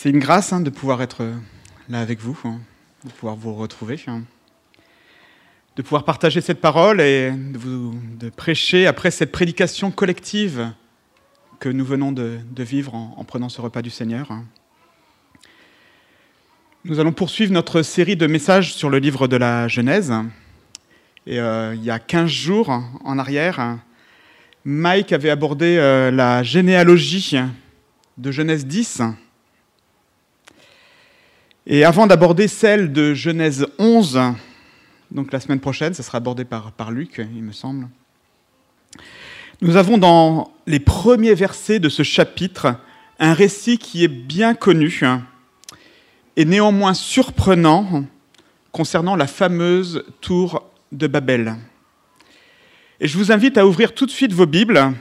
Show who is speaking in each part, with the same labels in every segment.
Speaker 1: C'est une grâce hein, de pouvoir être là avec vous, hein, de pouvoir vous retrouver, hein, de pouvoir partager cette parole et de, vous, prêcher après cette prédication collective que nous venons de, vivre en, en, prenant ce repas du Seigneur. Nous allons poursuivre notre série de messages sur le livre de la Genèse. Et euh, il y a 15 jours en arrière, Mike avait abordé euh, la généalogie de Genèse 10. Et avant d'aborder celle de Genèse 11, donc la semaine prochaine, ça sera abordé par, par Luc, il me semble, nous avons dans les premiers versets de ce chapitre un récit qui est bien connu et néanmoins surprenant concernant la fameuse tour de Babel. Et je vous invite à ouvrir tout de suite vos Bibles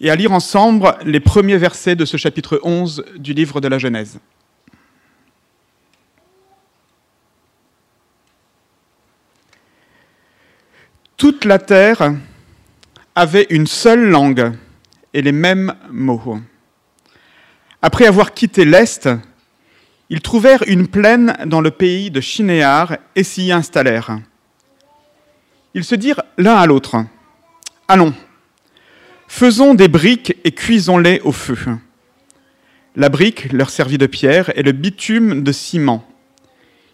Speaker 1: et à lire ensemble les premiers versets de ce chapitre 11 du livre de la Genèse. Toute la terre avait une seule langue et les mêmes mots. Après avoir quitté l'Est, ils trouvèrent une plaine dans le pays de Chinéar et s'y installèrent. Ils se dirent l'un à l'autre, Allons, faisons des briques et cuisons-les au feu. La brique leur servit de pierre et le bitume de ciment.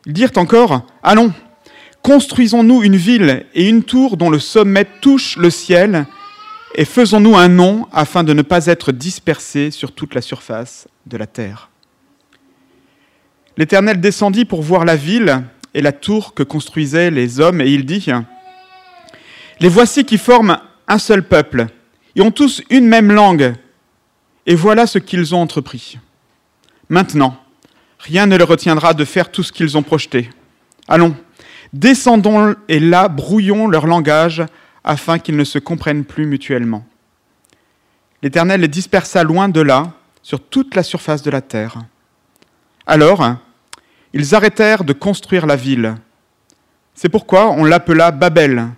Speaker 1: Ils dirent encore, Allons, construisons-nous une ville et une tour dont le sommet touche le ciel, et faisons-nous un nom afin de ne pas être dispersés sur toute la surface de la terre. L'Éternel descendit pour voir la ville et la tour que construisaient les hommes, et il dit, Les voici qui forment un seul peuple, et ont tous une même langue, et voilà ce qu'ils ont entrepris. Maintenant, rien ne les retiendra de faire tout ce qu'ils ont projeté. Allons, descendons et là brouillons leur langage afin qu'ils ne se comprennent plus mutuellement. L'Éternel les dispersa loin de là, sur toute la surface de la terre. Alors, ils arrêtèrent de construire la ville. C'est pourquoi on l'appela Babel,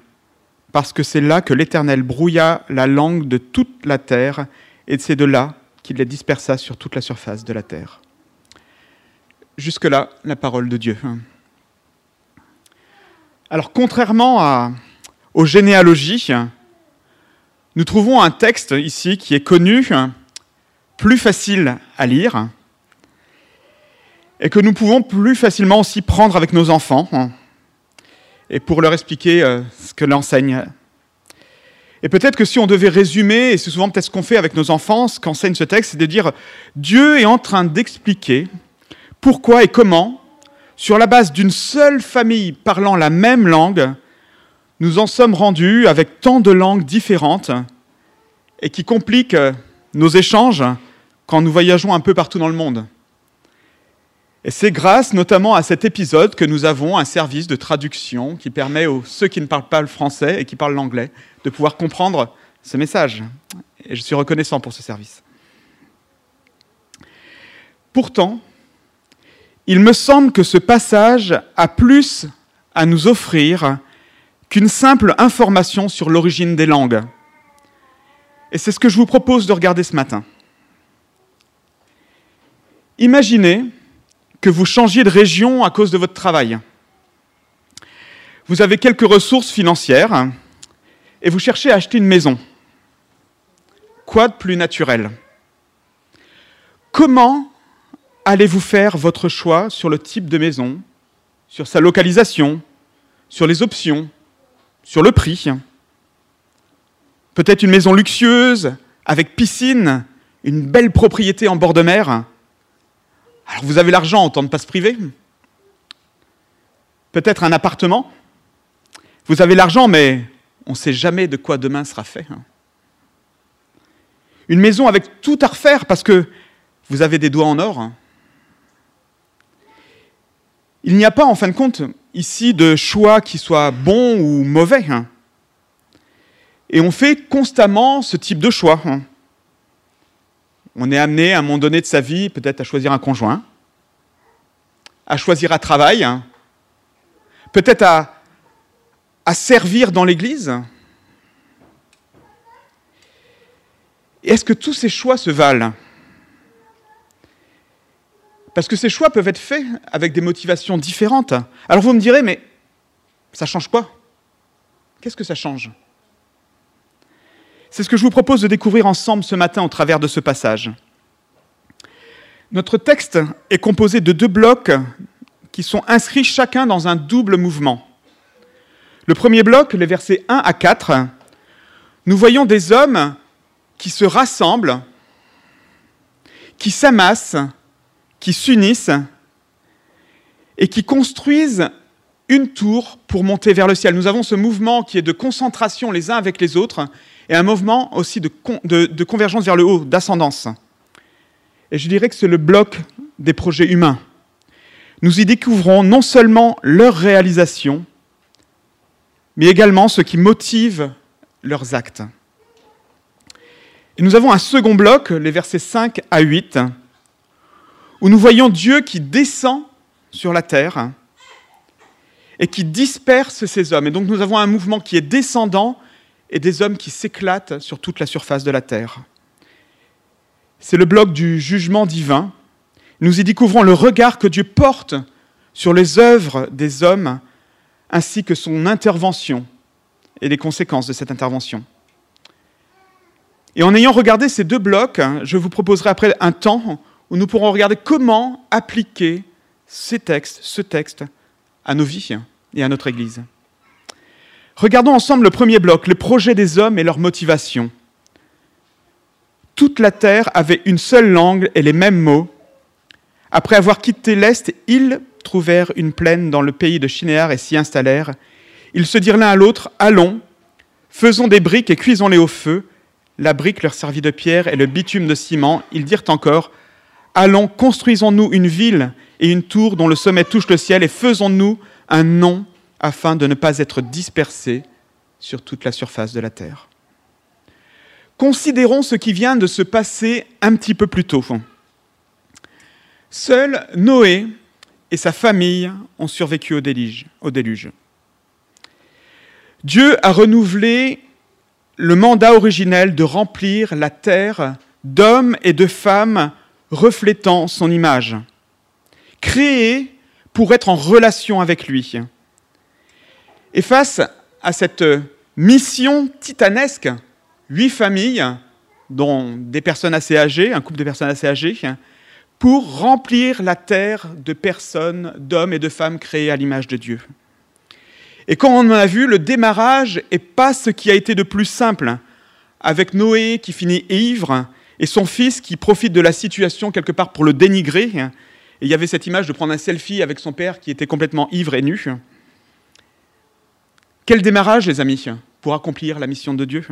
Speaker 1: parce que c'est là que l'Éternel brouilla la langue de toute la terre, et c'est de là qu'il les dispersa sur toute la surface de la terre. Jusque-là, la parole de Dieu. Alors, contrairement aux généalogies, nous trouvons un texte ici qui est connu, plus facile à lire, et que nous pouvons plus facilement aussi prendre avec nos enfants, et pour leur expliquer ce que l'enseigne. Et peut-être que si on devait résumer, et c'est souvent peut-être ce qu'on fait avec nos enfants, ce qu'enseigne ce texte, c'est de dire Dieu est en train d'expliquer pourquoi et comment, sur la base d'une seule famille parlant la même langue, nous en sommes rendus avec tant de langues différentes et qui compliquent nos échanges quand nous voyageons un peu partout dans le monde. Et c'est grâce notamment à cet épisode que nous avons un service de traduction qui permet aux ceux qui ne parlent pas le français et qui parlent l'anglais de pouvoir comprendre ce message. Et je suis reconnaissant pour ce service. Pourtant, il me semble que ce passage a plus à nous offrir qu'une simple information sur l'origine des langues. Et c'est ce que je vous propose de regarder ce matin. Imaginez que vous changiez de région à cause de votre travail. Vous avez quelques ressources financières et vous cherchez à acheter une maison. Quoi de plus naturel? Comment allez-vous faire votre choix sur le type de maison, sur sa localisation, sur les options, sur le prix Peut-être une maison luxueuse, avec piscine, une belle propriété en bord de mer alors vous avez l'argent, autant ne pas se. Peut-être un appartement. Vous avez l'argent, mais on ne sait jamais de quoi demain sera fait. Une maison avec tout à refaire parce que vous avez des doigts en or. Hein. Il n'y a pas, en fin de compte, ici de choix qui soit bon ou mauvais. Hein. Et on fait constamment ce type de choix. On est amené à un moment donné de sa vie peut-être à choisir un conjoint, à choisir un travail, peut-être à, à servir dans l'Église. Est-ce que tous ces choix se valent Parce que ces choix peuvent être faits avec des motivations différentes. Alors vous me direz, mais ça change quoi? Qu'est-ce que ça change? C'est ce que je vous propose de découvrir ensemble ce matin au travers de ce passage. Notre texte est composé de deux blocs qui sont inscrits chacun dans un double mouvement. Le premier bloc, les versets 1 à 4, nous voyons des hommes qui se rassemblent, qui s'amassent, qui s'unissent et qui construisent une tour pour monter vers le ciel. Nous avons ce mouvement qui est de concentration les uns avec les autres et un mouvement aussi de, convergence vers le haut, d'ascendance. Et je dirais que c'est le bloc des projets humains. Nous y découvrons non seulement leur réalisation, mais également ce qui motive leurs actes. Et nous avons un second bloc, les versets 5 à 8, où nous voyons Dieu qui descend sur la terre et qui disperse ces hommes. Et donc nous avons un mouvement qui est descendant et des hommes qui s'éclatent sur toute la surface de la terre c'est le bloc du jugement divin. Nous y découvrons le regard que Dieu porte sur les œuvres des hommes, ainsi que son intervention et les conséquences de cette intervention. Et en ayant regardé ces deux blocs, je vous proposerai après un temps où nous pourrons regarder comment appliquer ces textes, ce texte, à nos vies et à notre Église. Regardons ensemble le premier bloc, les projets des hommes et leurs motivations. Toute la terre avait une seule langue et les mêmes mots. Après avoir quitté l'Est, ils trouvèrent une plaine dans le pays de Chinéar et s'y installèrent. Ils se dirent l'un à l'autre, Allons, faisons des briques et cuisons-les au feu. La brique leur servit de pierre et le bitume de ciment. Ils dirent encore, Allons, construisons-nous une ville et une tour dont le sommet touche le ciel et faisons-nous un nom afin de ne pas être dispersés sur toute la surface de la terre. Considérons ce qui vient de se passer un petit peu plus tôt. Seul Noé et sa famille ont survécu au déluge. Au déluge. Dieu a renouvelé le mandat originel de remplir la terre d'hommes et de femmes reflétant son image, créés pour être en relation avec lui. Et face à cette mission titanesque, huit familles, dont des personnes assez âgées, un couple de personnes assez âgées, pour remplir la terre de personnes, d'hommes et de femmes créés à l'image de Dieu. Et comme on a vu, le démarrage n'est pas ce qui a été de plus simple, avec Noé qui finit ivre et son fils qui profite de la situation quelque part pour le dénigrer. Et il y avait cette image de prendre un selfie avec son père qui était complètement ivre et nu. Quel démarrage, les amis, pour accomplir la mission de Dieu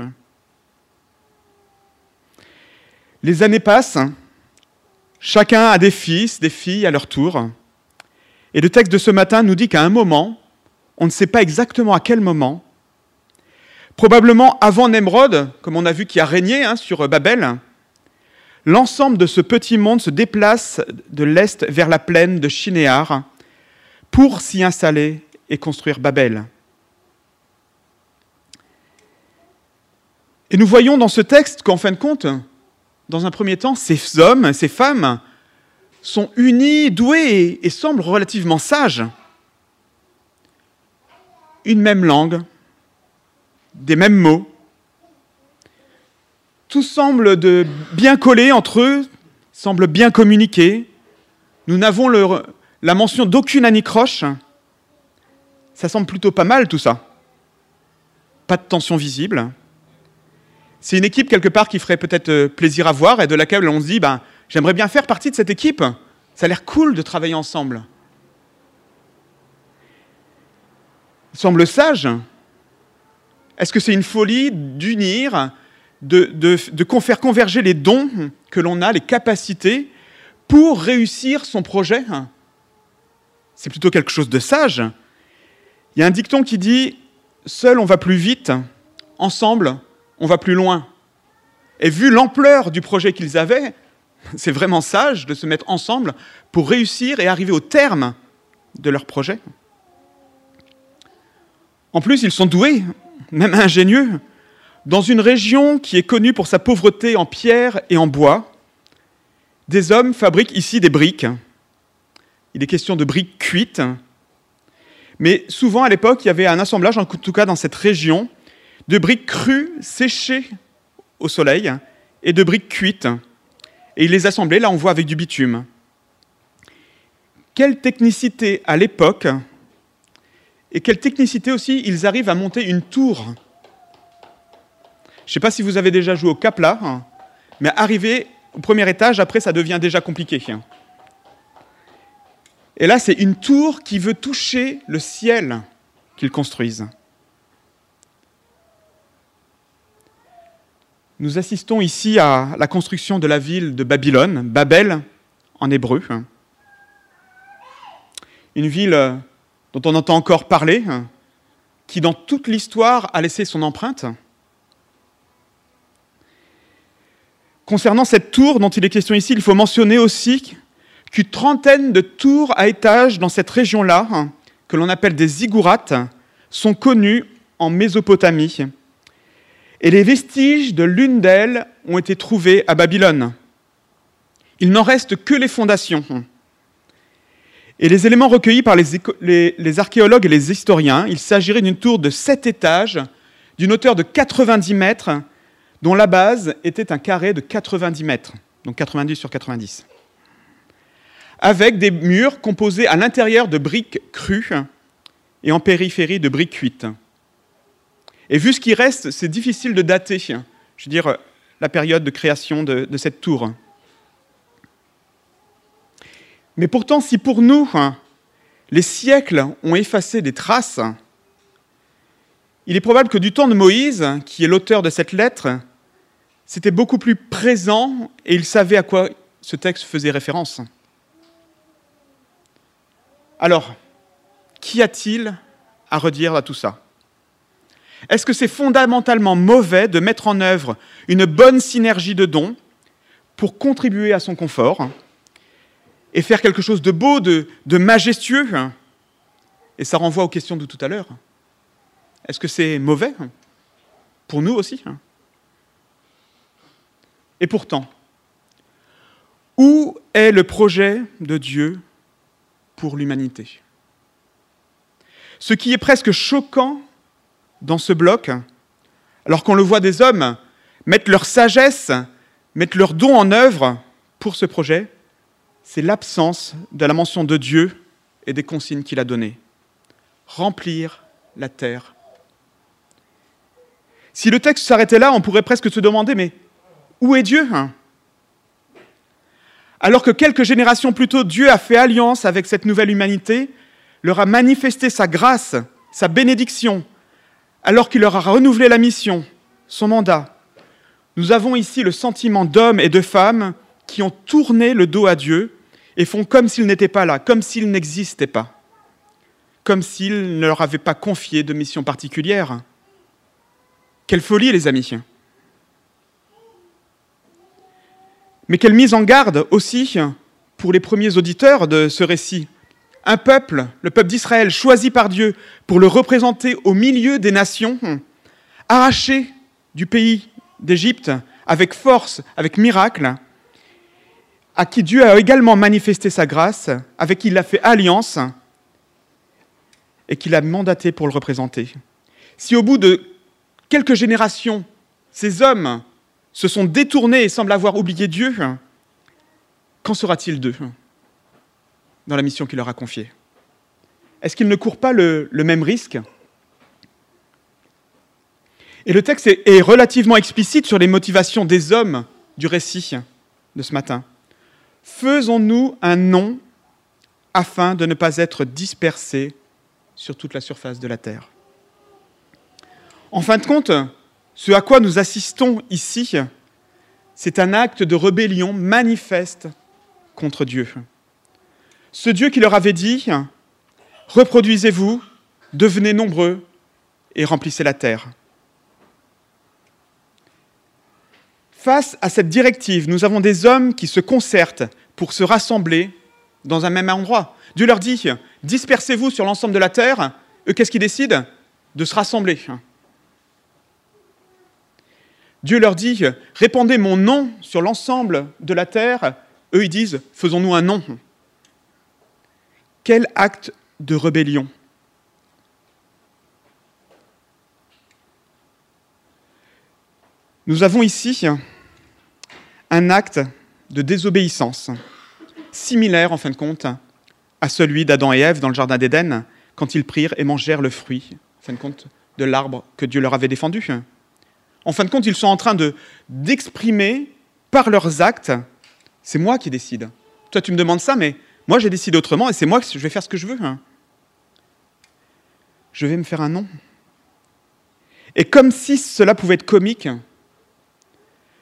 Speaker 1: les années passent, chacun a des fils, des filles à leur tour. Et le texte de ce matin nous dit qu'à un moment, on ne sait pas exactement à quel moment, probablement avant Nemrod, comme on a vu qui a régné hein, sur Babel, l'ensemble de ce petit monde se déplace de l'est vers la plaine de Shinéar pour s'y installer et construire Babel. Et nous voyons dans ce texte qu'en fin de compte, dans un premier temps, ces hommes, ces femmes sont unis, doués et, semblent relativement sages. Une même langue, des mêmes mots. Tout semble bien coller entre eux, semble bien communiquer. Nous n'avons la mention d'aucune anicroche. Ça semble plutôt pas mal tout ça. Pas de tension visible. C'est une équipe quelque part qui ferait peut-être euh, plaisir à voir et de laquelle on se dit, ben, j'aimerais bien faire partie de cette équipe. Ça a l'air cool de travailler ensemble. Semble sage. Est-ce que c'est une folie d'unir, de, faire converger les dons que l'on a, les capacités, pour réussir son projet C'est plutôt quelque chose de sage. Il y a un dicton qui dit Seul on va plus vite, ensemble on va plus loin. Et vu l'ampleur du projet qu'ils avaient, c'est vraiment sage de se mettre ensemble pour réussir et arriver au terme de leur projet. En plus, ils sont doués, même ingénieux. Dans une région qui est connue pour sa pauvreté en pierre et en bois, des hommes fabriquent ici des briques il est question de briques cuites. Mais souvent, à l'époque, il y avait un assemblage, en tout cas dans cette région, de briques crues, séchées au soleil, et de briques cuites. Et ils les assemblaient, là on voit avec du bitume. Quelle technicité à l'époque, et quelle technicité aussi ils arrivent à monter une tour. Je ne sais pas si vous avez déjà joué au Capla, hein, mais arriver au premier étage, après ça devient déjà compliqué. Et là, c'est une tour qui veut toucher le ciel qu'ils construisent. Nous assistons ici à la construction de la ville de Babylone, Babel en hébreu. Une ville dont on entend encore parler, qui dans toute l'histoire a laissé son empreinte. Concernant cette tour dont il est question ici, il faut mentionner aussi qu'une trentaine de tours à étages dans cette région-là, que l'on appelle des ziggourats, sont connues en Mésopotamie et les vestiges de l'une d'elles ont été trouvés à Babylone. Il n'en reste que les fondations. Et les éléments recueillis par les, archéologues et les historiens, il s'agirait d'une tour de sept étages, d'une hauteur de 90 mètres, dont la base était un carré de 90 mètres, donc 90 sur 90, avec des murs composés à l'intérieur de briques crues et en périphérie de briques cuites. Et vu ce qui reste, c'est difficile de dater, je veux dire, la période de création de, de cette tour. Mais pourtant, si pour nous, les siècles ont effacé des traces, il est probable que du temps de Moïse, qui est l'auteur de cette lettre, c'était beaucoup plus présent et il savait à quoi ce texte faisait référence. Alors, qu'y a-t-il à redire à tout ça? Est-ce que c'est fondamentalement mauvais de mettre en œuvre une bonne synergie de dons pour contribuer à son confort et faire quelque chose de beau, de, majestueux? Et ça renvoie aux questions de tout à l'heure. Est-ce que c'est mauvais? Pour nous aussi Et pourtant, où est le projet de Dieu pour l'humanité? Ce qui est presque choquant dans ce bloc, alors qu'on le voit des hommes mettre leur sagesse, mettre leur don en œuvre pour ce projet, c'est l'absence de la mention de Dieu et des consignes qu'il a données. Remplir la terre. Si le texte s'arrêtait là, on pourrait presque se demander, mais où est Dieu hein? Alors que quelques générations plus tôt, Dieu a fait alliance avec cette nouvelle humanité, leur a manifesté sa grâce, sa bénédiction, alors qu'il leur a renouvelé la mission, son mandat, nous avons ici le sentiment d'hommes et de femmes qui ont tourné le dos à Dieu et font comme s'il n'était pas là, comme s'il n'existait pas, comme s'il ne leur avait pas confié de mission particulière. Quelle folie, les amis. Mais quelle mise en garde aussi pour les premiers auditeurs de ce récit un peuple, le peuple d'Israël, choisi par Dieu pour le représenter au milieu des nations, arraché du pays d'Égypte avec force, avec miracle, à qui Dieu a également manifesté sa grâce, avec qui il a fait alliance et qu'il a mandaté pour le représenter. Si au bout de quelques générations, ces hommes se sont détournés et semblent avoir oublié Dieu, qu'en sera-t-il d'eux dans la mission qu'il leur a confiée? Est-ce qu'ils ne courent pas le, même risque? Et le texte est, relativement explicite sur les motivations des hommes du récit de ce matin. Faisons-nous un nom afin de ne pas être dispersés sur toute la surface de la terre. En fin de compte, ce à quoi nous assistons ici, c'est un acte de rébellion manifeste contre Dieu. Ce Dieu qui leur avait dit, reproduisez-vous, devenez nombreux et remplissez la terre. Face à cette directive, nous avons des hommes qui se concertent pour se rassembler dans un même endroit. Dieu leur dit, dispersez-vous sur l'ensemble de la terre. Eux, qu'est-ce qu'ils décident? De se rassembler. Dieu leur dit, répandez mon nom sur l'ensemble de la terre. Eux, ils disent, faisons-nous un nom. Quel acte de rébellion Nous avons ici un acte de désobéissance, similaire en fin de compte à celui d'Adam et Ève dans le Jardin d'Éden, quand ils prirent et mangèrent le fruit, en fin de compte, de l'arbre que Dieu leur avait défendu. En fin de compte, ils sont en train de, d'exprimer par leurs actes, c'est moi qui décide. Toi, tu me demandes ça, mais moi, j'ai décidé autrement et c'est moi que je vais faire ce que je veux. Je vais me faire un nom. Et comme si cela pouvait être comique,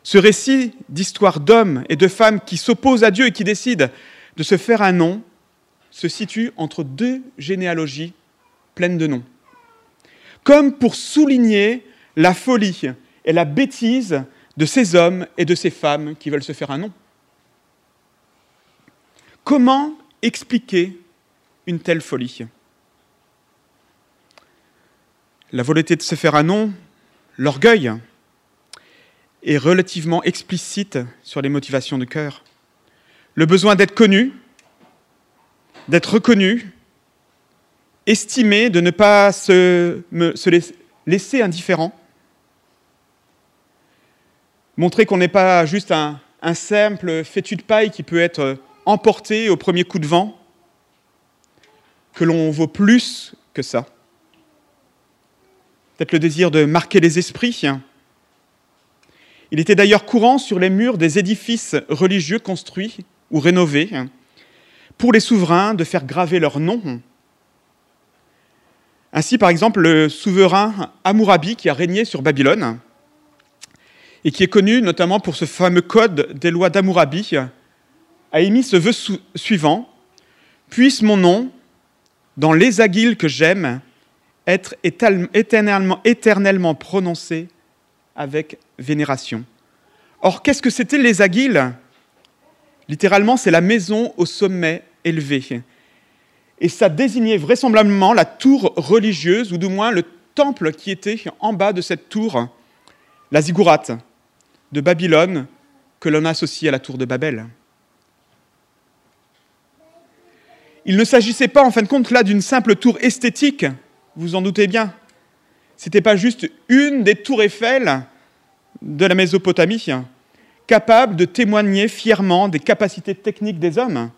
Speaker 1: ce récit d'histoire d'hommes et de femmes qui s'opposent à Dieu et qui décident de se faire un nom se situe entre deux généalogies pleines de noms. Comme pour souligner la folie et la bêtise de ces hommes et de ces femmes qui veulent se faire un nom. Comment expliquer une telle folie? La volonté de se faire un nom, l'orgueil, est relativement explicite sur les motivations du cœur. Le besoin d'être connu, d'être reconnu, estimé, de ne pas se laisser indifférent, montrer qu'on n'est pas juste un, simple fétu de paille qui peut être emporté au premier coup de vent, que l'on vaut plus que ça. Peut-être le désir de marquer les esprits, il était d'ailleurs courant sur les murs des édifices religieux construits ou rénovés pour les souverains de faire graver leur nom. Ainsi, par exemple, le souverain Amourabi qui a régné sur Babylone et qui est connu notamment pour ce fameux code des lois d'Amourabi, a émis ce vœu suivant Puisse mon nom, dans les aguiles que j'aime, être éternellement, prononcé avec vénération. Or, qu'est-ce que c'était les aguiles? Littéralement, c'est la maison au sommet élevé. Et ça désignait vraisemblablement la tour religieuse, ou du moins le temple qui était en bas de cette tour, la ziggourate de Babylone, que l'on associe à la tour de Babel. Il ne s'agissait pas, en fin de compte, là d'une simple tour esthétique, vous en doutez bien. Ce n'était pas juste une des tours Eiffel de la Mésopotamie, capable de témoigner fièrement des capacités techniques des hommes.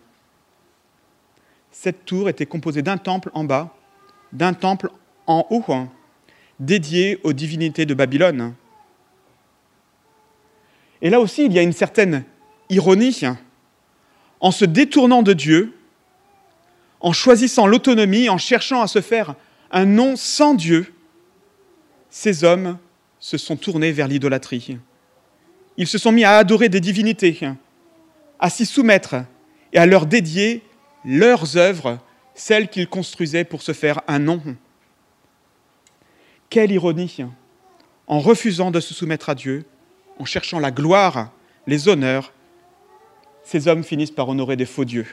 Speaker 1: Cette tour était composée d'un temple en bas, d'un temple en haut, dédié aux divinités de Babylone. Et là aussi, il y a une certaine ironie. En se détournant de Dieu, en choisissant l'autonomie, en cherchant à se faire un nom sans Dieu, ces hommes se sont tournés vers l'idolâtrie. Ils se sont mis à adorer des divinités, à s'y soumettre et à leur dédier leurs œuvres, celles qu'ils construisaient pour se faire un nom. Quelle ironie En refusant de se soumettre à Dieu, en cherchant la gloire, les honneurs, ces hommes finissent par honorer des faux dieux.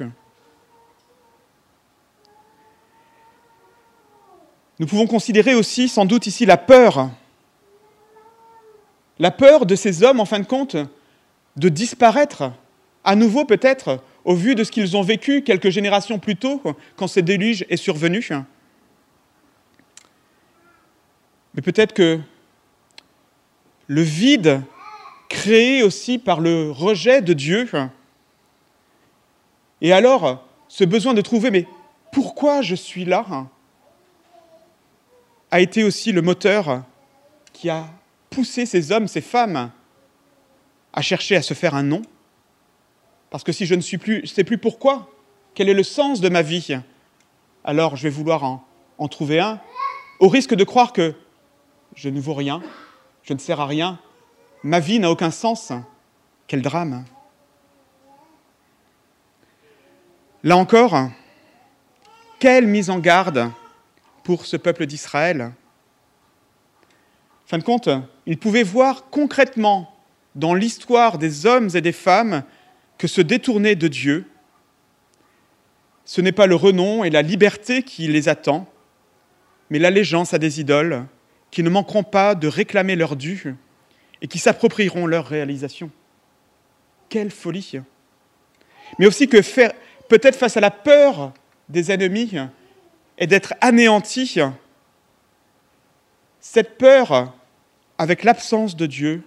Speaker 1: Nous pouvons considérer aussi sans doute ici la peur. La peur de ces hommes, en fin de compte, de disparaître, à nouveau peut-être, au vu de ce qu'ils ont vécu quelques générations plus tôt, quand ce déluge est survenu. Mais peut-être que le vide créé aussi par le rejet de Dieu, et alors ce besoin de trouver, mais pourquoi je suis là a été aussi le moteur qui a poussé ces hommes, ces femmes, à chercher à se faire un nom. Parce que si je ne suis plus, je sais plus pourquoi, quel est le sens de ma vie, alors je vais vouloir en, en trouver un, au risque de croire que je ne vaux rien, je ne sers à rien, ma vie n'a aucun sens. Quel drame. Là encore, quelle mise en garde pour ce peuple d'Israël. Fin de compte, ils pouvaient voir concrètement dans l'histoire des hommes et des femmes que se détourner de Dieu, ce n'est pas le renom et la liberté qui les attend, mais l'allégeance à des idoles qui ne manqueront pas de réclamer leur dû et qui s'approprieront leur réalisation. Quelle folie Mais aussi que faire, peut-être face à la peur des ennemis et d'être anéantis, cette peur, avec l'absence de Dieu,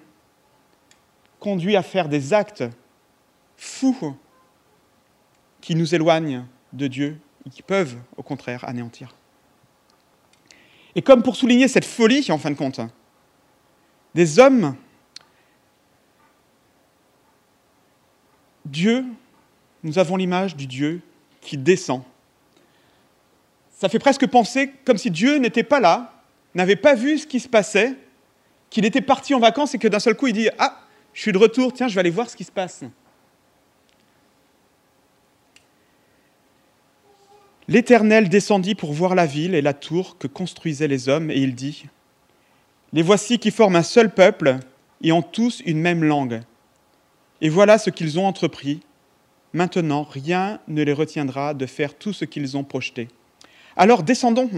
Speaker 1: conduit à faire des actes fous qui nous éloignent de Dieu et qui peuvent, au contraire, anéantir. Et comme pour souligner cette folie, en fin de compte, des hommes, Dieu, nous avons l'image du Dieu qui descend. Ça fait presque penser comme si Dieu n'était pas là, n'avait pas vu ce qui se passait, qu'il était parti en vacances et que d'un seul coup il dit Ah, je suis de retour, tiens, je vais aller voir ce qui se passe. L'Éternel descendit pour voir la ville et la tour que construisaient les hommes, et il dit Les voici qui forment un seul peuple et ont tous une même langue. Et voilà ce qu'ils ont entrepris. Maintenant, rien ne les retiendra de faire tout ce qu'ils ont projeté. Alors descendons,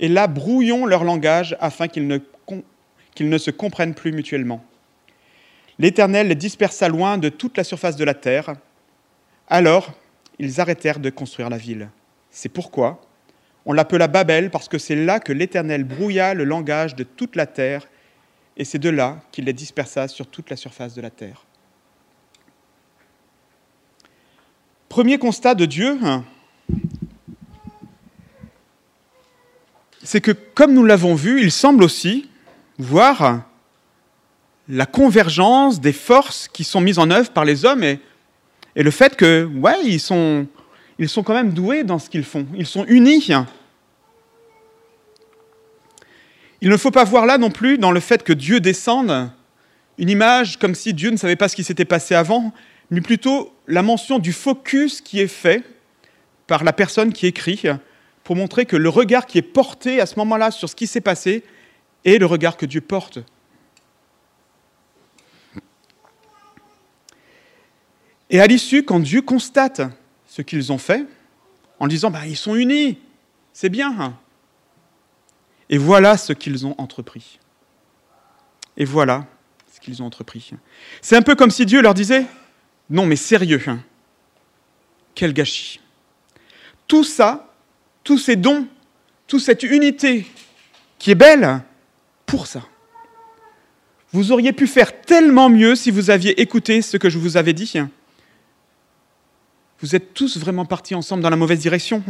Speaker 1: et là brouillons leur langage afin qu'ils ne, se comprennent plus mutuellement. L'Éternel les dispersa loin de toute la surface de la terre. Alors ils arrêtèrent de construire la ville. C'est pourquoi on l'appela Babel, parce que c'est là que l'Éternel brouilla le langage de toute la terre, et c'est de là qu'il les dispersa sur toute la surface de la terre. Premier constat de Dieu, c'est que comme nous l'avons vu, il semble aussi voir la convergence des forces qui sont mises en œuvre par les hommes et, et le fait que, ouais, ils sont, ils sont quand même doués dans ce qu'ils font. Ils sont unis. Il ne faut pas voir là non plus, dans le fait que Dieu descende, une image comme si Dieu ne savait pas ce qui s'était passé avant, mais plutôt la mention du focus qui est fait par la personne qui écrit pour montrer que le regard qui est porté à ce moment-là sur ce qui s'est passé est le regard que Dieu porte. Et à l'issue, quand Dieu constate ce qu'ils ont fait, en disant bah, ils sont unis, c'est bien. Et voilà ce qu'ils ont entrepris. Et voilà ce qu'ils ont entrepris. C'est un peu comme si Dieu leur disait non, mais sérieux, hein. quel gâchis. Tout ça, tous ces dons, toute cette unité qui est belle, pour ça. Vous auriez pu faire tellement mieux si vous aviez écouté ce que je vous avais dit. Vous êtes tous vraiment partis ensemble dans la mauvaise direction.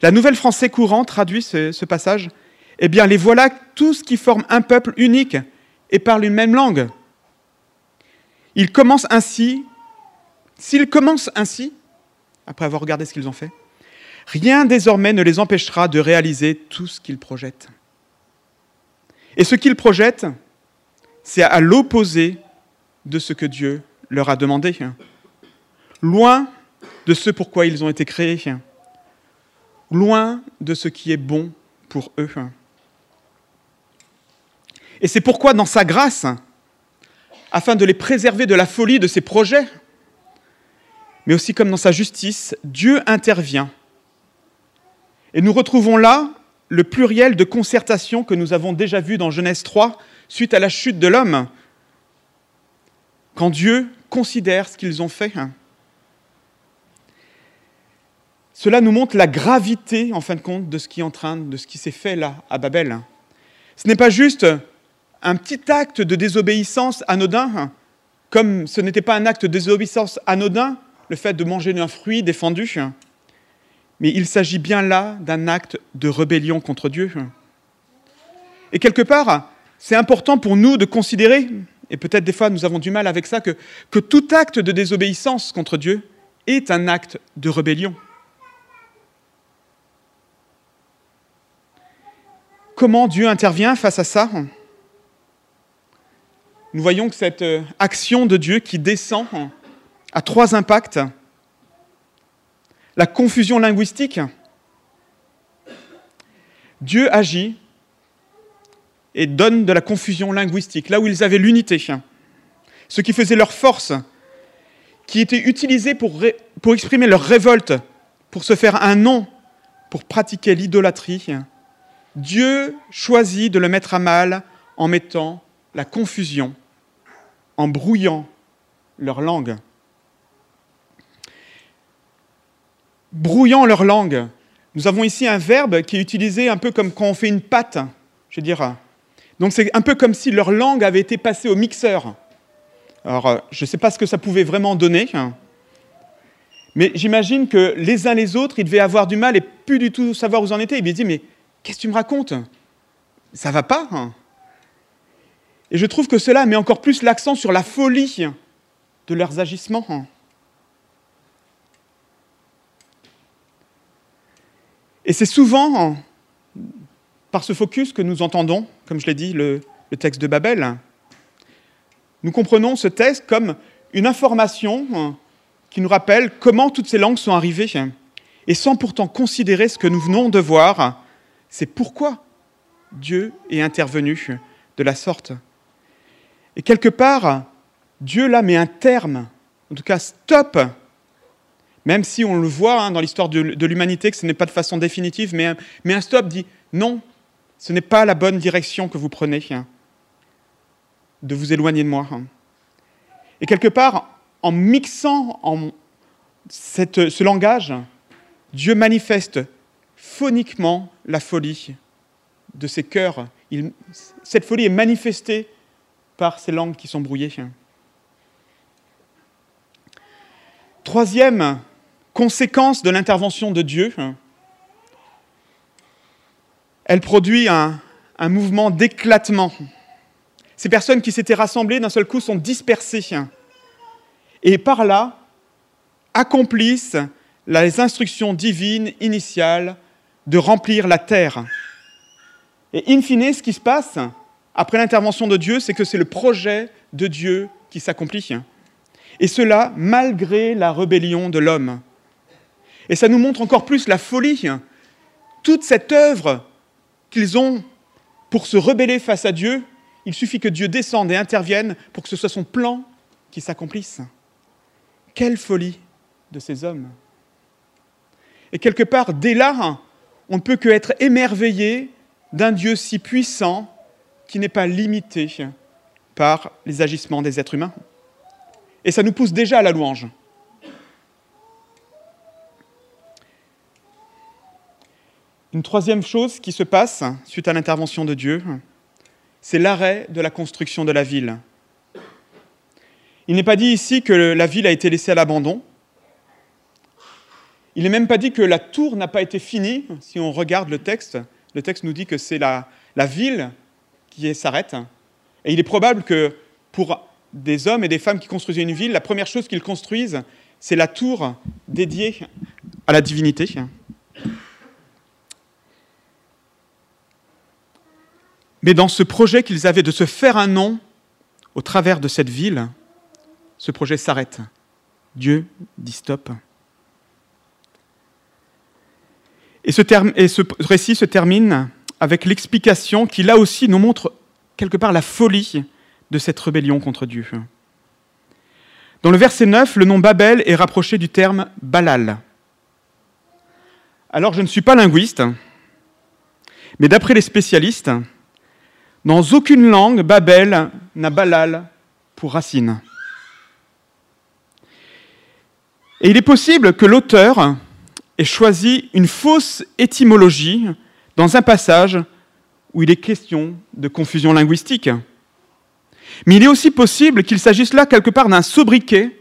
Speaker 1: La Nouvelle Français courant traduit ce, passage. Eh bien, les voilà tous qui forment un peuple unique et parlent une même langue. Ils commencent ainsi. S'ils commencent ainsi, après avoir regardé ce qu'ils ont fait, rien désormais ne les empêchera de réaliser tout ce qu'ils projettent. Et ce qu'ils projettent, c'est à l'opposé de ce que Dieu leur a demandé. Loin de ce pourquoi ils ont été créés, loin de ce qui est bon pour eux. Et c'est pourquoi, dans sa grâce, afin de les préserver de la folie de ces projets, mais aussi comme dans sa justice, Dieu intervient. Et nous retrouvons là le pluriel de concertation que nous avons déjà vu dans Genèse 3, suite à la chute de l'homme, quand Dieu considère ce qu'ils ont fait. Cela nous montre la gravité, en fin de compte, de ce qui est en train, de ce qui s'est fait là, à Babel. Ce n'est pas juste un petit acte de désobéissance anodin, comme ce n'était pas un acte de désobéissance anodin, le fait de manger un fruit défendu, mais il s'agit bien là d'un acte de rébellion contre Dieu. Et quelque part, c'est important pour nous de considérer, et peut-être des fois nous avons du mal avec ça, que tout acte de désobéissance contre Dieu est un acte de rébellion. Comment Dieu intervient face à ça Nous voyons que cette euh, action de Dieu qui descend a trois impacts. La confusion linguistique. Dieu agit et donne de la confusion linguistique, là où ils avaient l'unité, ce qui faisait leur force, qui était utilisé pour, pour exprimer leur révolte, pour se faire un nom, pour pratiquer l'idolâtrie, Dieu choisit de le mettre à mal en mettant la confusion, en brouillant leur langue. Brouillant leur langue, nous avons ici un verbe qui est utilisé un peu comme quand on fait une pâte, je dire. Donc c'est un peu comme si leur langue avait été passée au mixeur. Alors, euh, je ne sais pas ce que ça pouvait vraiment donner, hein. mais j'imagine que les uns les autres, ils devaient avoir du mal et plus du tout savoir où ils en étaient. Ils me disent, mais qu'est-ce que tu me racontes? Ça va pas hein? Et je trouve que cela met encore plus l'accent sur la folie de leurs agissements. Hein. Et c'est souvent par ce focus que nous entendons, comme je l'ai dit, le, texte de Babel. Nous comprenons ce texte comme une information qui nous rappelle comment toutes ces langues sont arrivées, et sans pourtant considérer ce que nous venons de voir, c'est pourquoi Dieu est intervenu de la sorte. Et quelque part, Dieu là met un terme, en tout cas stop même si on le voit hein, dans l'histoire de, l'humanité que ce n'est pas de façon définitive, mais, un stop dit non, ce n'est pas la bonne direction que vous prenez, hein, de vous éloigner de moi. Hein. Et quelque part, en mixant ce langage, Dieu manifeste phoniquement la folie de ses cœurs. cette folie est manifestée par ces langues qui sont brouillées. Troisième conséquence de l'intervention de Dieu, elle produit un, mouvement d'éclatement. Ces personnes qui s'étaient rassemblées d'un seul coup sont dispersées et par là accomplissent les instructions divines initiales de remplir la terre. Et in fine, ce qui se passe après l'intervention de Dieu, c'est que c'est le projet de Dieu qui s'accomplit. Et cela malgré la rébellion de l'homme. Et ça nous montre encore plus la folie. Toute cette œuvre qu'ils ont pour se rebeller face à Dieu, il suffit que Dieu descende et intervienne pour que ce soit son plan qui s'accomplisse. Quelle folie de ces hommes. Et quelque part, dès là, on ne peut que être émerveillé d'un Dieu si puissant qui n'est pas limité par les agissements des êtres humains. Et ça nous pousse déjà à la louange. Une troisième chose qui se passe suite à l'intervention de Dieu, c'est l'arrêt de la construction de la ville. Il n'est pas dit ici que la ville a été laissée à l'abandon. Il n'est même pas dit que la tour n'a pas été finie. Si on regarde le texte, le texte nous dit que c'est la, la ville qui s'arrête. Et il est probable que pour des hommes et des femmes qui construisaient une ville, la première chose qu'ils construisent, c'est la tour dédiée à la divinité. Mais dans ce projet qu'ils avaient de se faire un nom au travers de cette ville, ce projet s'arrête. Dieu dit stop. Et ce, récit se termine avec l'explication qui, là aussi, nous montre quelque part la folie de cette rébellion contre Dieu. Dans le verset 9, le nom Babel est rapproché du terme Balal. Alors, je ne suis pas linguiste, mais d'après les spécialistes, dans aucune langue, Babel n'a Balal pour racine. Et il est possible que l'auteur ait choisi une fausse étymologie dans un passage où il est question de confusion linguistique. Mais il est aussi possible qu'il s'agisse là quelque part d'un sobriquet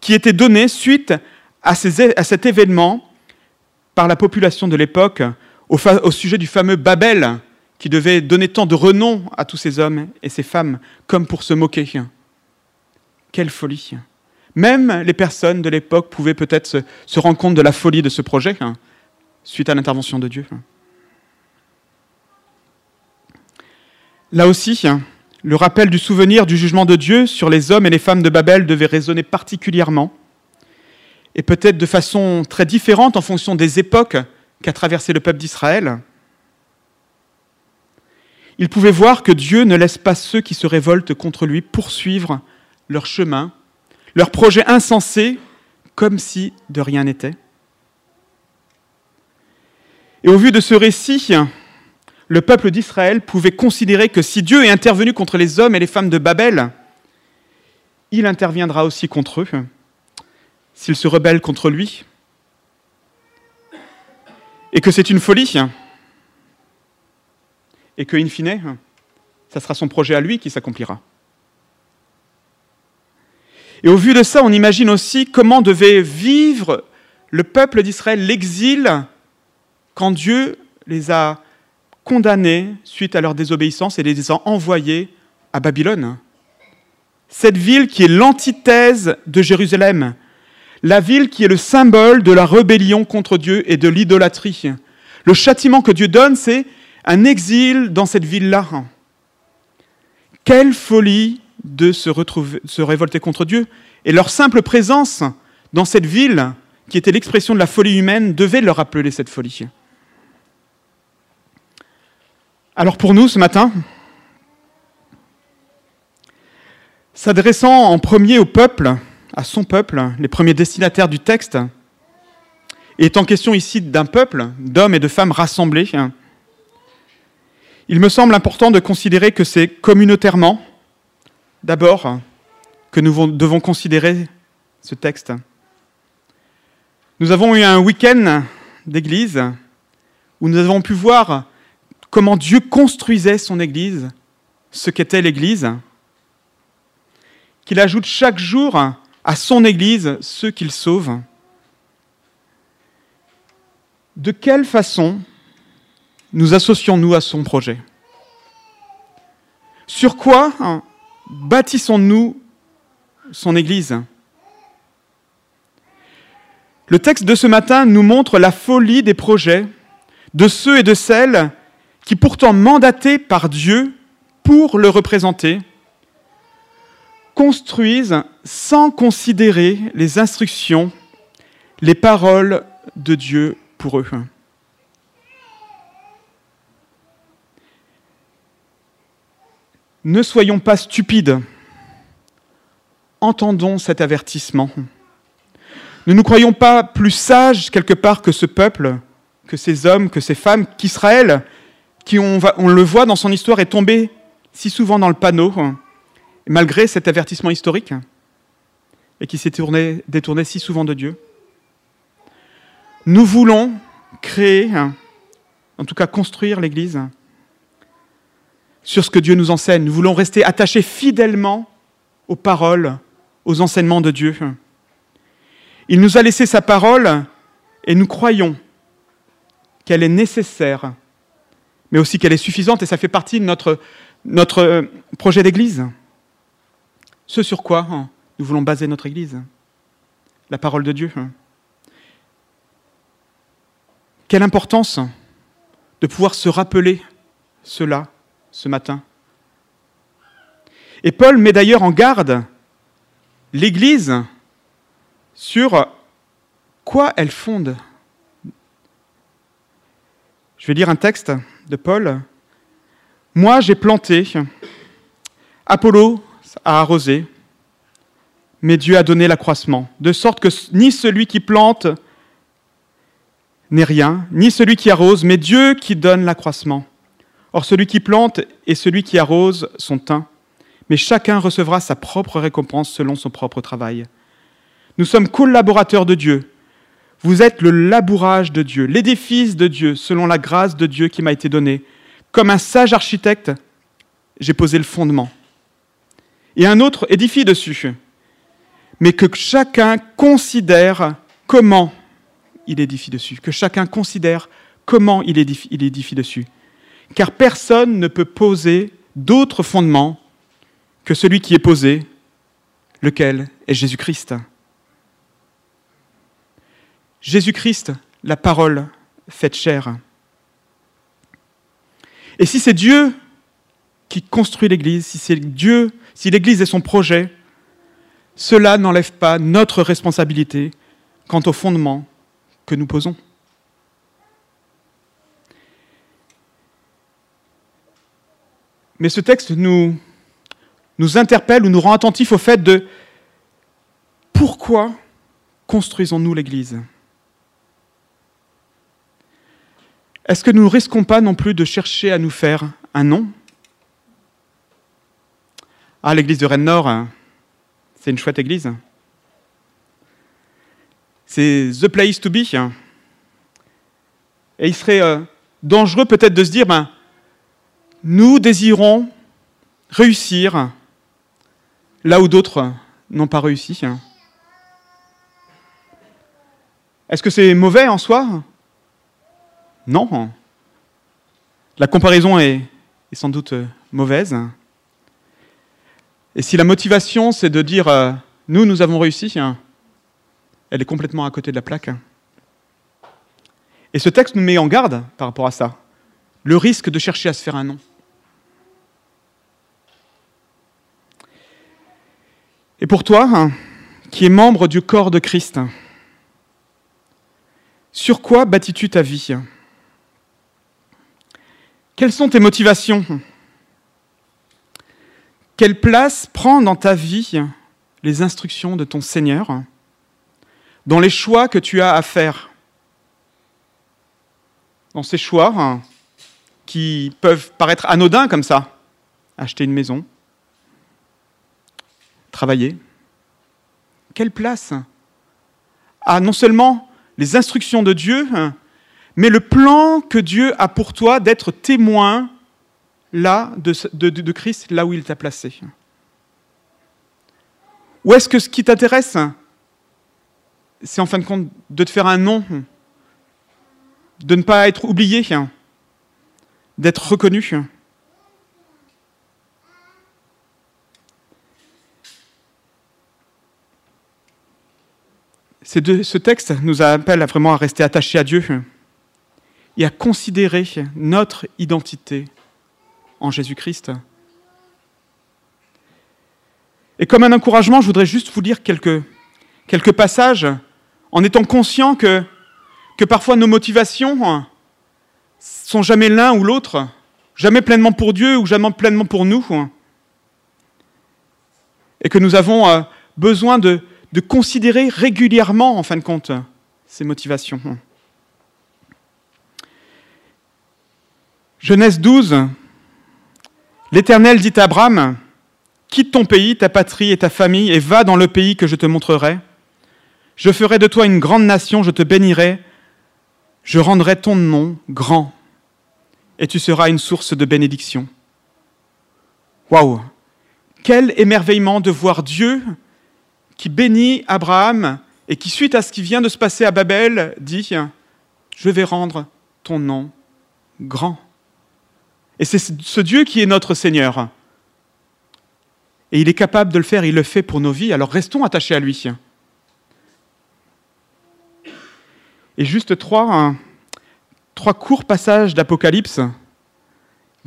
Speaker 1: qui était donné suite à, cet événement par la population de l'époque au sujet du fameux Babel, qui devait donner tant de renom à tous ces hommes et ces femmes, comme pour se moquer. Quelle folie. Même les personnes de l'époque pouvaient peut-être se, rendre compte de la folie de ce projet, hein, suite à l'intervention de Dieu. Là aussi, le rappel du souvenir du jugement de Dieu sur les hommes et les femmes de Babel devait résonner particulièrement, et peut-être de façon très différente en fonction des époques qu'a traversé le peuple d'Israël. Il pouvait voir que Dieu ne laisse pas ceux qui se révoltent contre lui poursuivre leur chemin, leur projet insensé, comme si de rien n'était. Et au vu de ce récit, le peuple d'Israël pouvait considérer que si Dieu est intervenu contre les hommes et les femmes de Babel, il interviendra aussi contre eux, s'ils se rebellent contre lui. et que c'est une folie, et que, in fine, ça sera son projet à lui qui s'accomplira. Et au vu de ça, on imagine aussi comment devait vivre le peuple d'Israël l'exil quand Dieu les a condamnés suite à leur désobéissance et les a envoyés à Babylone. Cette ville qui est l'antithèse de Jérusalem, la ville qui est le symbole de la rébellion contre Dieu et de l'idolâtrie. Le châtiment que Dieu donne, c'est un exil dans cette ville-là. Quelle folie de se, révolter contre Dieu. Et leur simple présence dans cette ville, qui était l'expression de la folie humaine, devait leur rappeler cette folie. Alors pour nous, ce matin, s'adressant en premier au peuple, à son peuple, les premiers destinataires du texte, et étant question ici d'un peuple, d'hommes et de femmes rassemblés, il me semble important de considérer que c'est communautairement, d'abord, que nous devons considérer ce texte. Nous avons eu un week-end d'église où nous avons pu voir comment Dieu construisait son Église, ce qu'était l'Église, qu'il ajoute chaque jour à son Église ceux qu'il sauve. De quelle façon nous associons-nous à son projet? Sur quoi bâtissons-nous son Église Le texte de ce matin nous montre la folie des projets de ceux et de celles qui, pourtant mandatés par Dieu pour le représenter, construisent sans considérer les instructions, les paroles de Dieu pour eux. Ne soyons pas stupides. Entendons cet avertissement. Ne nous croyons pas plus sages quelque part que ce peuple, que ces hommes, que ces femmes, qu'Israël, qui, on, le voit dans son histoire, est tombé si souvent dans le panneau, malgré cet avertissement historique, et qui s'est détourné si souvent de Dieu. Nous voulons créer, en tout cas construire l'Église, sur ce que Dieu nous enseigne. Nous voulons rester attachés fidèlement aux paroles, aux enseignements de Dieu. Il nous a laissé sa parole et nous croyons qu'elle est nécessaire mais aussi qu'elle est suffisante et ça fait partie de notre, euh, projet d'Église. Ce sur quoi hein, nous voulons baser notre Église. La parole de Dieu. Quelle importance de pouvoir se rappeler cela ce matin. Et Paul met d'ailleurs en garde l'Église sur quoi elle fonde. Je vais lire un texte de Paul. Moi, j'ai planté, Apollo a arrosé, mais Dieu a donné l'accroissement, de sorte que ni celui qui plante n'est rien, ni celui qui arrose, mais Dieu qui donne l'accroissement. Or celui qui plante et celui qui arrose sont un, mais chacun recevra sa propre récompense selon son propre travail. Nous sommes collaborateurs de Dieu. Vous êtes le labourage de Dieu, l'édifice de Dieu, selon la grâce de Dieu qui m'a été donnée. Comme un sage architecte, j'ai posé le fondement. Et un autre édifie dessus. Mais que chacun considère comment il édifie dessus. Que chacun considère comment il édifie, dessus. Car personne ne peut poser d'autre fondement que celui qui est posé, lequel est Jésus-Christ. Jésus-Christ, la parole faite chair. Et si c'est Dieu qui construit l'Église, si c'est Dieu, si l'Église est son projet, cela n'enlève pas notre responsabilité quant au fondement que nous posons. Mais ce texte nous, interpelle ou nous rend attentifs au fait de pourquoi construisons-nous l'Église Est-ce que nous ne risquons pas non plus de chercher à nous faire un nom? Ah, l'église de Rennes-Nord, c'est une chouette église. C'est The Place to Be. Et il serait euh, dangereux peut-être de se dire, ben, nous désirons réussir là où d'autres n'ont pas réussi. Est-ce que c'est mauvais en soi? Non. La comparaison est, sans doute mauvaise. Et si la motivation, c'est de dire euh, nous, nous avons réussi, elle est complètement à côté de la plaque. Et ce texte nous met en garde par rapport à ça. Le risque de chercher à se faire un nom. Et pour toi, qui es membre du corps de Christ, sur quoi bâtis-tu ta vie Quelles sont tes motivations Quelle place prend dans ta vie les instructions de ton Seigneur dans les choix que tu as à faire Dans ces choix qui peuvent paraître anodins comme ça, acheter une maison, travailler. Quelle place a non seulement les instructions de Dieu, mais le plan que Dieu a pour toi d'être témoin là de, de, Christ, là où il t'a placé. Ou est-ce que ce qui t'intéresse, c'est en fin de compte de te faire un nom, de ne pas être oublié, d'être reconnu ce texte nous appelle vraiment à rester attachés à Dieu et à considérer notre identité en Jésus-Christ. Et comme un encouragement, je voudrais juste vous lire quelques, passages en étant conscient que, que parfois nos motivations sont jamais l'un ou l'autre, jamais pleinement pour Dieu ou jamais pleinement pour nous, et que nous avons euh, besoin de, de considérer régulièrement, en fin de compte, ces motivations. Genèse 12, l'Éternel dit à Abraham, quitte ton pays, ta patrie et ta famille, et va dans le pays que je te montrerai. Je ferai de toi une grande nation, je te bénirai, je rendrai ton nom grand, et tu seras une source de bénédiction. Waouh Quel émerveillement de voir Dieu qui bénit Abraham et qui, suite à ce qui vient de se passer à Babel, dit, je vais rendre ton nom grand. Et c'est ce Dieu qui est notre Seigneur. Et il est capable de le faire, il le fait pour nos vies, alors restons attachés à lui. Et juste trois, trois courts passages d'Apocalypse,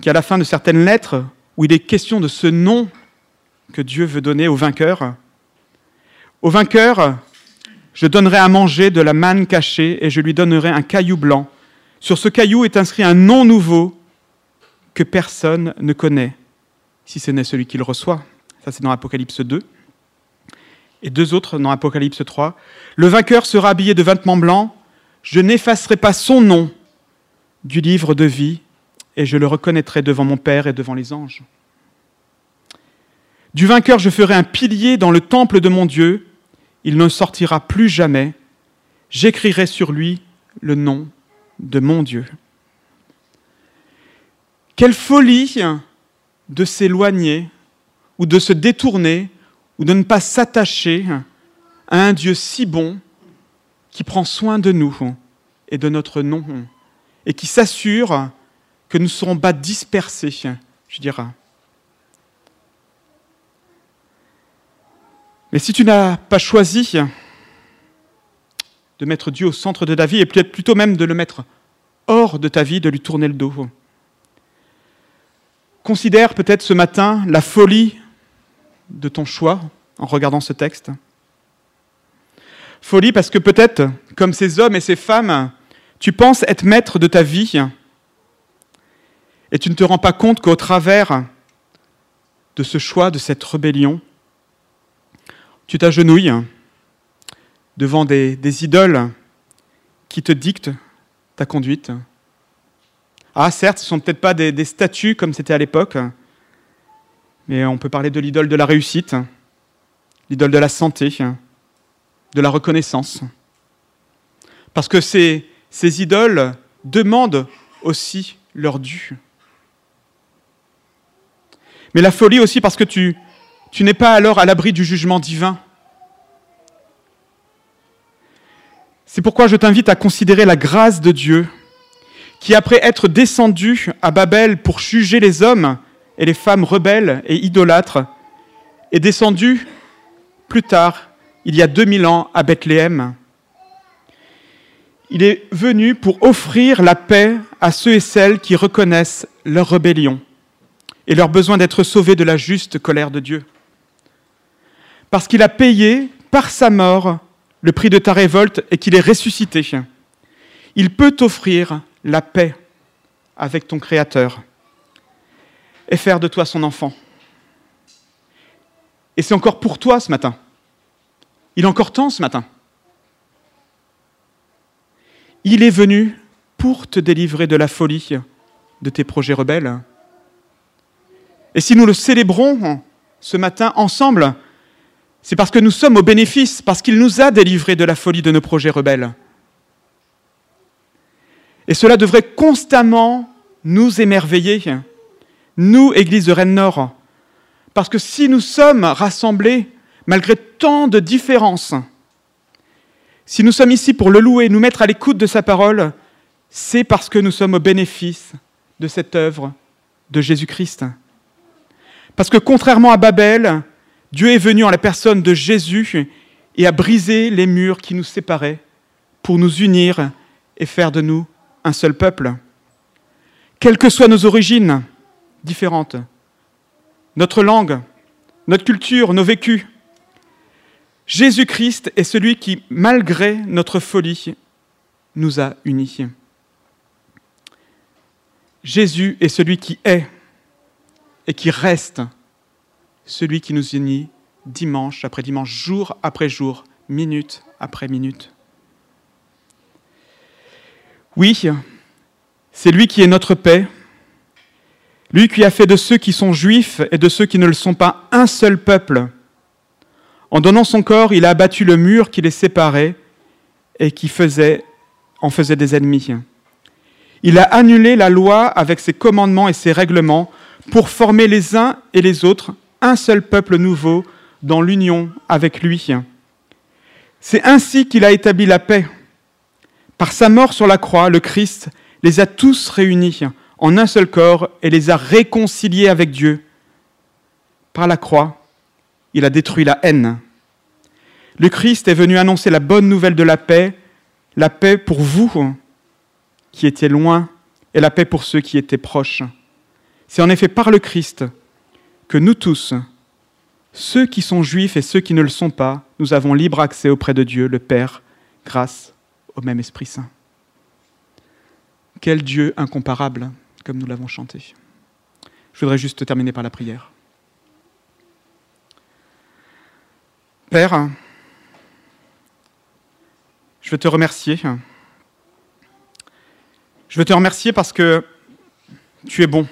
Speaker 1: qui à la fin de certaines lettres, où il est question de ce nom que Dieu veut donner au vainqueur, au vainqueur, je donnerai à manger de la manne cachée et je lui donnerai un caillou blanc. Sur ce caillou est inscrit un nom nouveau que personne ne connaît, si ce n'est celui qui le reçoit. Ça, c'est dans Apocalypse 2. Et deux autres dans Apocalypse 3. Le vainqueur sera habillé de vêtements blancs. Je n'effacerai pas son nom du livre de vie et je le reconnaîtrai devant mon Père et devant les anges. Du vainqueur, je ferai un pilier dans le temple de mon Dieu il ne sortira plus jamais. J'écrirai sur lui le nom de mon Dieu. Quelle folie de s'éloigner ou de se détourner ou de ne pas s'attacher à un Dieu si bon qui prend soin de nous et de notre nom et qui s'assure que nous ne serons pas dispersés, je dirais. Mais si tu n'as pas choisi de mettre Dieu au centre de ta vie, et plutôt même de le mettre hors de ta vie, de lui tourner le dos, considère peut-être ce matin la folie de ton choix en regardant ce texte. Folie parce que peut-être, comme ces hommes et ces femmes, tu penses être maître de ta vie et tu ne te rends pas compte qu'au travers de ce choix, de cette rébellion, tu t'agenouilles devant des, idoles qui te dictent ta conduite. Ah, certes, ce ne sont peut-être pas des, statues comme c'était à l'époque, mais on peut parler de l'idole de la réussite, l'idole de la santé, de la reconnaissance. Parce que ces idoles demandent aussi leur dû. Mais la folie aussi parce que tu, tu n'es pas alors à l'abri du jugement divin. C'est pourquoi je t'invite à considérer la grâce de Dieu, qui après être descendu à Babel pour juger les hommes et les femmes rebelles et idolâtres, est descendu plus tard, il y a 2000 ans, à Bethléem. Il est venu pour offrir la paix à ceux et celles qui reconnaissent leur rébellion et leur besoin d'être sauvés de la juste colère de Dieu. Parce qu'il a payé par sa mort le prix de ta révolte et qu'il est ressuscité, il peut t'offrir la paix avec ton Créateur et faire de toi son enfant. Et c'est encore pour toi ce matin. Il est encore temps ce matin. Il est venu pour te délivrer de la folie de tes projets rebelles. Et si nous le célébrons ce matin ensemble, c'est parce que nous sommes au bénéfice, parce qu'il nous a délivrés de la folie de nos projets rebelles. Et cela devrait constamment nous émerveiller, nous, Église de Rennes-Nord, parce que si nous sommes rassemblés, malgré tant de différences, si nous sommes ici pour le louer, nous mettre à l'écoute de sa parole, c'est parce que nous sommes au bénéfice de cette œuvre de Jésus-Christ. Parce que contrairement à Babel, Dieu est venu en la personne de Jésus et a brisé les murs qui nous séparaient pour nous unir et faire de nous un seul peuple. Quelles que soient nos origines différentes, notre langue, notre culture, nos vécus, Jésus-Christ est celui qui, malgré notre folie, nous a unis. Jésus est celui qui est et qui reste celui qui nous unit dimanche après dimanche, jour après jour, minute après minute. Oui, c'est lui qui est notre paix, lui qui a fait de ceux qui sont juifs et de ceux qui ne le sont pas un seul peuple. En donnant son corps, il a abattu le mur qui les séparait et qui faisait, en faisait des ennemis. Il a annulé la loi avec ses commandements et ses règlements pour former les uns et les autres un seul peuple nouveau dans l'union avec lui. C'est ainsi qu'il a établi la paix. Par sa mort sur la croix, le Christ les a tous réunis en un seul corps et les a réconciliés avec Dieu. Par la croix, il a détruit la haine. Le Christ est venu annoncer la bonne nouvelle de la paix, la paix pour vous qui étiez loin et la paix pour ceux qui étaient proches. C'est en effet par le Christ que nous tous, ceux qui sont juifs et ceux qui ne le sont pas, nous avons libre accès auprès de Dieu, le Père, grâce au même Esprit Saint. Quel Dieu incomparable, comme nous l'avons chanté. Je voudrais juste terminer par la prière. Père, je veux te remercier. Je veux te remercier parce que tu es bon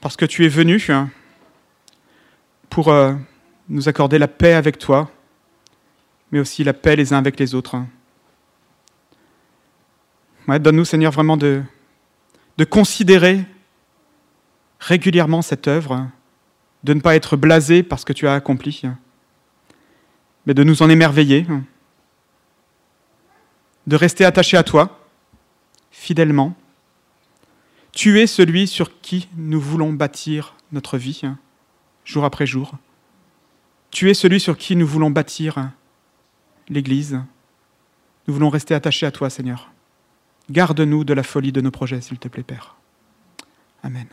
Speaker 1: parce que tu es venu hein, pour euh, nous accorder la paix avec toi, mais aussi la paix les uns avec les autres. Donne-nous, Seigneur, vraiment de, de considérer régulièrement cette œuvre, de ne pas être blasé parce que tu as accompli, mais de nous en émerveiller, de rester attaché à toi, fidèlement, tu es celui sur qui nous voulons bâtir notre vie, hein, jour après jour. Tu es celui sur qui nous voulons bâtir hein, l'Église. Nous voulons rester attachés à toi, Seigneur. Garde-nous de la folie de nos projets, s'il te plaît, Père. Amen.